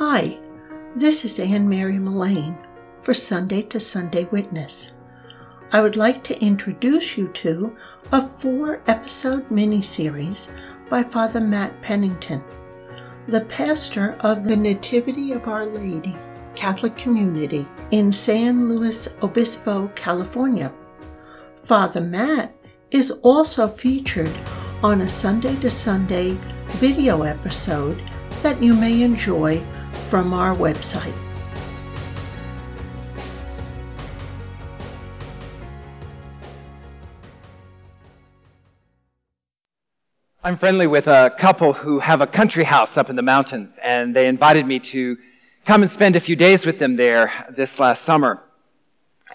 Hi, this is Anne Mary Mullane for Sunday to Sunday Witness. I would like to introduce you to a four episode mini-series by Father Matt Pennington, the pastor of the Nativity of Our Lady Catholic community in San Luis Obispo, California. Father Matt is also featured on a Sunday to Sunday video episode that you may enjoy from our website. I'm friendly with a couple who have a country house up in the mountains, and they invited me to come and spend a few days with them there this last summer.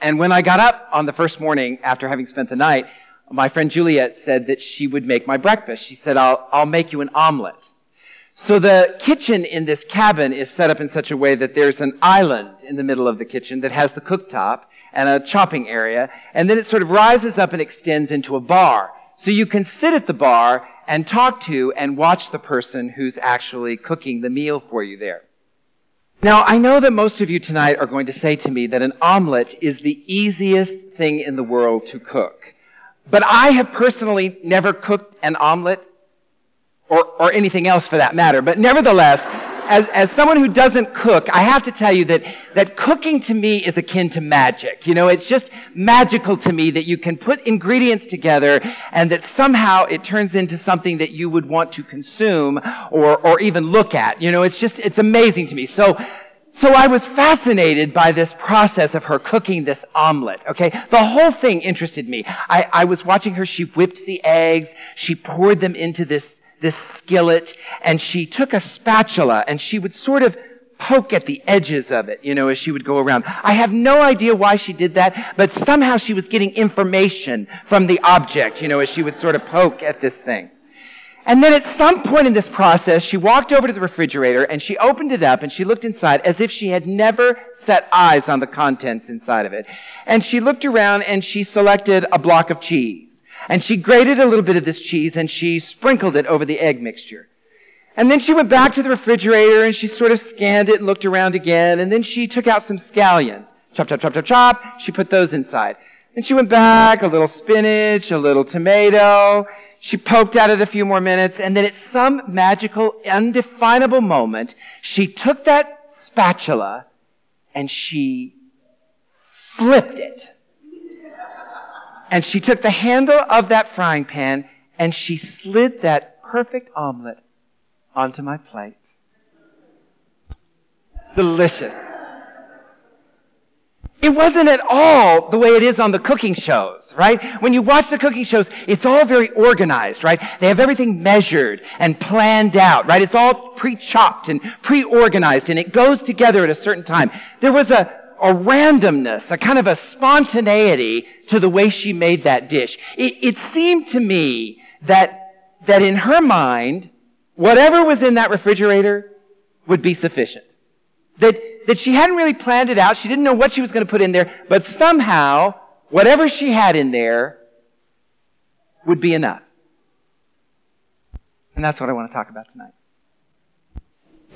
And when I got up on the first morning after having spent the night, my friend Juliet said that she would make my breakfast. She said, I'll, I'll make you an omelet. So the kitchen in this cabin is set up in such a way that there's an island in the middle of the kitchen that has the cooktop and a chopping area, and then it sort of rises up and extends into a bar. So you can sit at the bar and talk to and watch the person who's actually cooking the meal for you there. Now, I know that most of you tonight are going to say to me that an omelet is the easiest thing in the world to cook. But I have personally never cooked an omelet or, or anything else for that matter. But nevertheless, as, as someone who doesn't cook, I have to tell you that, that cooking to me is akin to magic. You know, it's just magical to me that you can put ingredients together and that somehow it turns into something that you would want to consume or, or even look at. You know, it's just, it's amazing to me. So, so I was fascinated by this process of her cooking this omelet. Okay, the whole thing interested me. I, I was watching her. She whipped the eggs. She poured them into this this skillet, and she took a spatula and she would sort of poke at the edges of it, you know, as she would go around. I have no idea why she did that, but somehow she was getting information from the object, you know, as she would sort of poke at this thing. And then at some point in this process, she walked over to the refrigerator and she opened it up and she looked inside as if she had never set eyes on the contents inside of it. And she looked around and she selected a block of cheese. And she grated a little bit of this cheese and she sprinkled it over the egg mixture. And then she went back to the refrigerator and she sort of scanned it and looked around again. And then she took out some scallions. Chop, chop, chop, chop, chop. She put those inside. Then she went back, a little spinach, a little tomato. She poked at it a few more minutes. And then at some magical, undefinable moment, she took that spatula and she flipped it and she took the handle of that frying pan and she slid that perfect omelet onto my plate. Delicious. It wasn't at all the way it is on the cooking shows, right? When you watch the cooking shows, it's all very organized, right? They have everything measured and planned out, right? It's all pre-chopped and pre-organized and it goes together at a certain time. There was a, a randomness, a kind of a spontaneity to the way she made that dish. It, it seemed to me that, that in her mind, whatever was in that refrigerator would be sufficient. That, that she hadn't really planned it out. She didn't know what she was going to put in there, but somehow, whatever she had in there would be enough. And that's what I want to talk about tonight.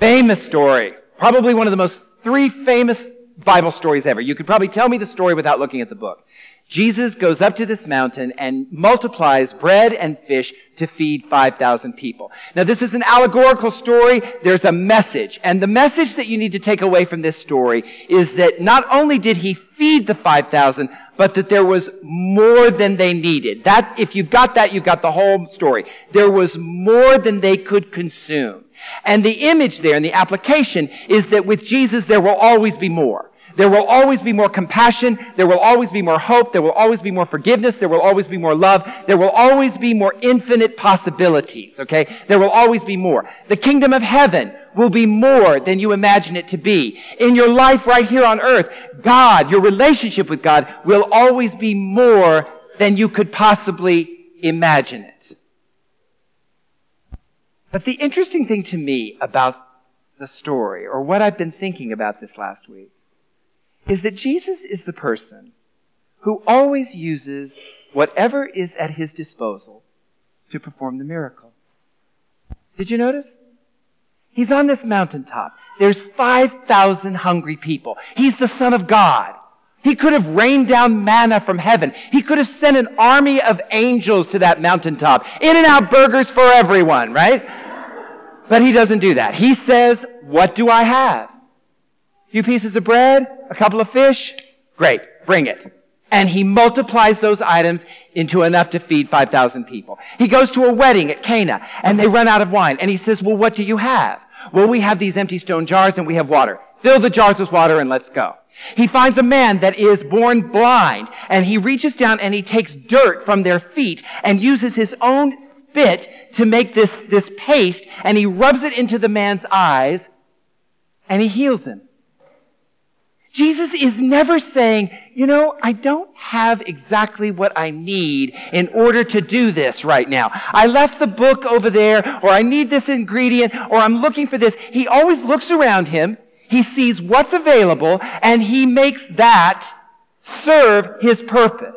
Famous story. Probably one of the most three famous Bible stories ever. You could probably tell me the story without looking at the book. Jesus goes up to this mountain and multiplies bread and fish to feed 5,000 people. Now this is an allegorical story. There's a message. And the message that you need to take away from this story is that not only did he feed the 5,000, but that there was more than they needed. That, if you've got that, you've got the whole story. There was more than they could consume. And the image there and the application is that with Jesus there will always be more. There will always be more compassion. There will always be more hope. There will always be more forgiveness. There will always be more love. There will always be more infinite possibilities. Okay? There will always be more. The kingdom of heaven will be more than you imagine it to be. In your life right here on earth, God, your relationship with God will always be more than you could possibly imagine it. But the interesting thing to me about the story, or what I've been thinking about this last week, is that Jesus is the person who always uses whatever is at his disposal to perform the miracle. Did you notice? He's on this mountaintop. There's 5,000 hungry people. He's the Son of God. He could have rained down manna from heaven. He could have sent an army of angels to that mountaintop. In-N-Out burgers for everyone, right? But he doesn't do that. He says, what do I have? Few pieces of bread? A couple of fish? Great. Bring it. And he multiplies those items into enough to feed 5,000 people. He goes to a wedding at Cana and they run out of wine. And he says, well, what do you have? Well, we have these empty stone jars and we have water. Fill the jars with water and let's go. He finds a man that is born blind and he reaches down and he takes dirt from their feet and uses his own spit to make this, this paste and he rubs it into the man's eyes and he heals him. Jesus is never saying, you know, I don't have exactly what I need in order to do this right now. I left the book over there, or I need this ingredient, or I'm looking for this. He always looks around him, he sees what's available, and he makes that serve his purpose.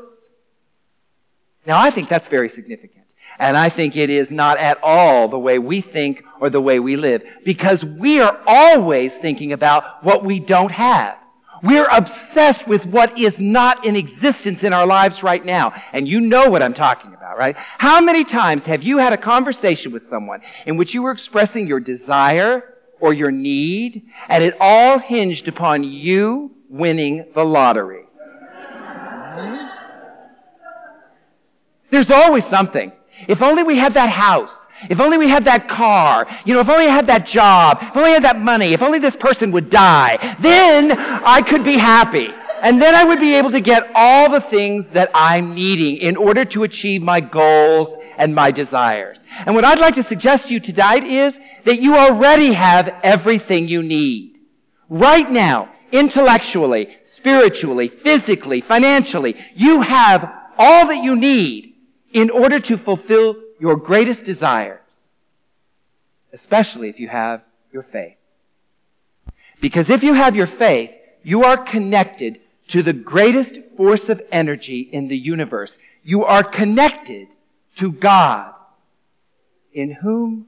Now, I think that's very significant. And I think it is not at all the way we think or the way we live. Because we are always thinking about what we don't have. We're obsessed with what is not in existence in our lives right now. And you know what I'm talking about, right? How many times have you had a conversation with someone in which you were expressing your desire or your need, and it all hinged upon you winning the lottery? There's always something. If only we had that house. If only we had that car. You know, if only I had that job. If only I had that money. If only this person would die. Then I could be happy. And then I would be able to get all the things that I'm needing in order to achieve my goals and my desires. And what I'd like to suggest to you tonight is that you already have everything you need. Right now, intellectually, spiritually, physically, financially, you have all that you need in order to fulfill your greatest desires, especially if you have your faith. Because if you have your faith, you are connected to the greatest force of energy in the universe. You are connected to God, in whom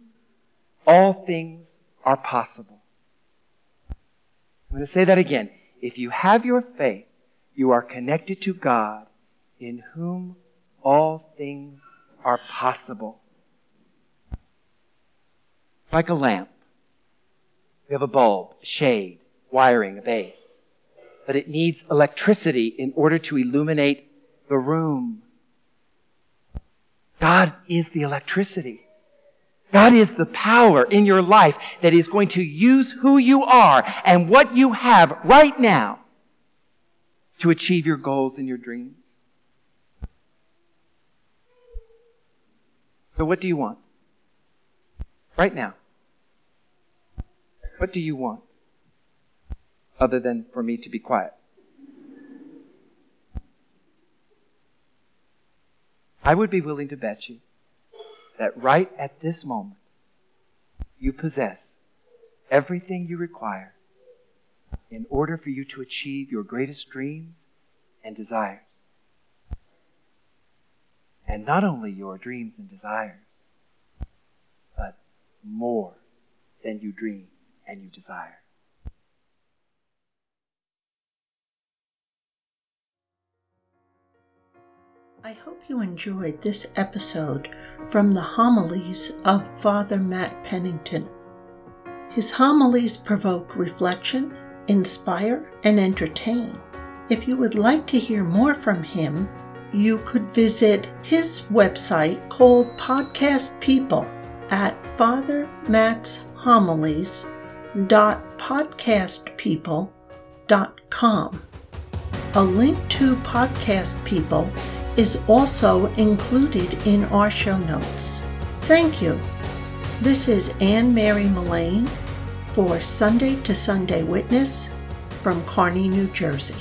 all things are possible. I'm going to say that again. If you have your faith, you are connected to God, in whom all things are possible. Like a lamp. We have a bulb, shade, wiring, a base. But it needs electricity in order to illuminate the room. God is the electricity. God is the power in your life that is going to use who you are and what you have right now to achieve your goals and your dreams. So what do you want? Right now. What do you want? Other than for me to be quiet. I would be willing to bet you that right at this moment, you possess everything you require in order for you to achieve your greatest dreams and desires and not only your dreams and desires, but more than you dream and you desire. I hope you enjoyed this episode from the homilies of Father Matt Pennington. His homilies provoke reflection, inspire, and entertain. If you would like to hear more from him, you could visit his website called Podcast People at fathermattshomilies.podcastpeople.com. A link to Podcast People is also included in our show notes. Thank you. This is Anne Mary Mullane for Sunday to Sunday Witness from Kearny, New Jersey.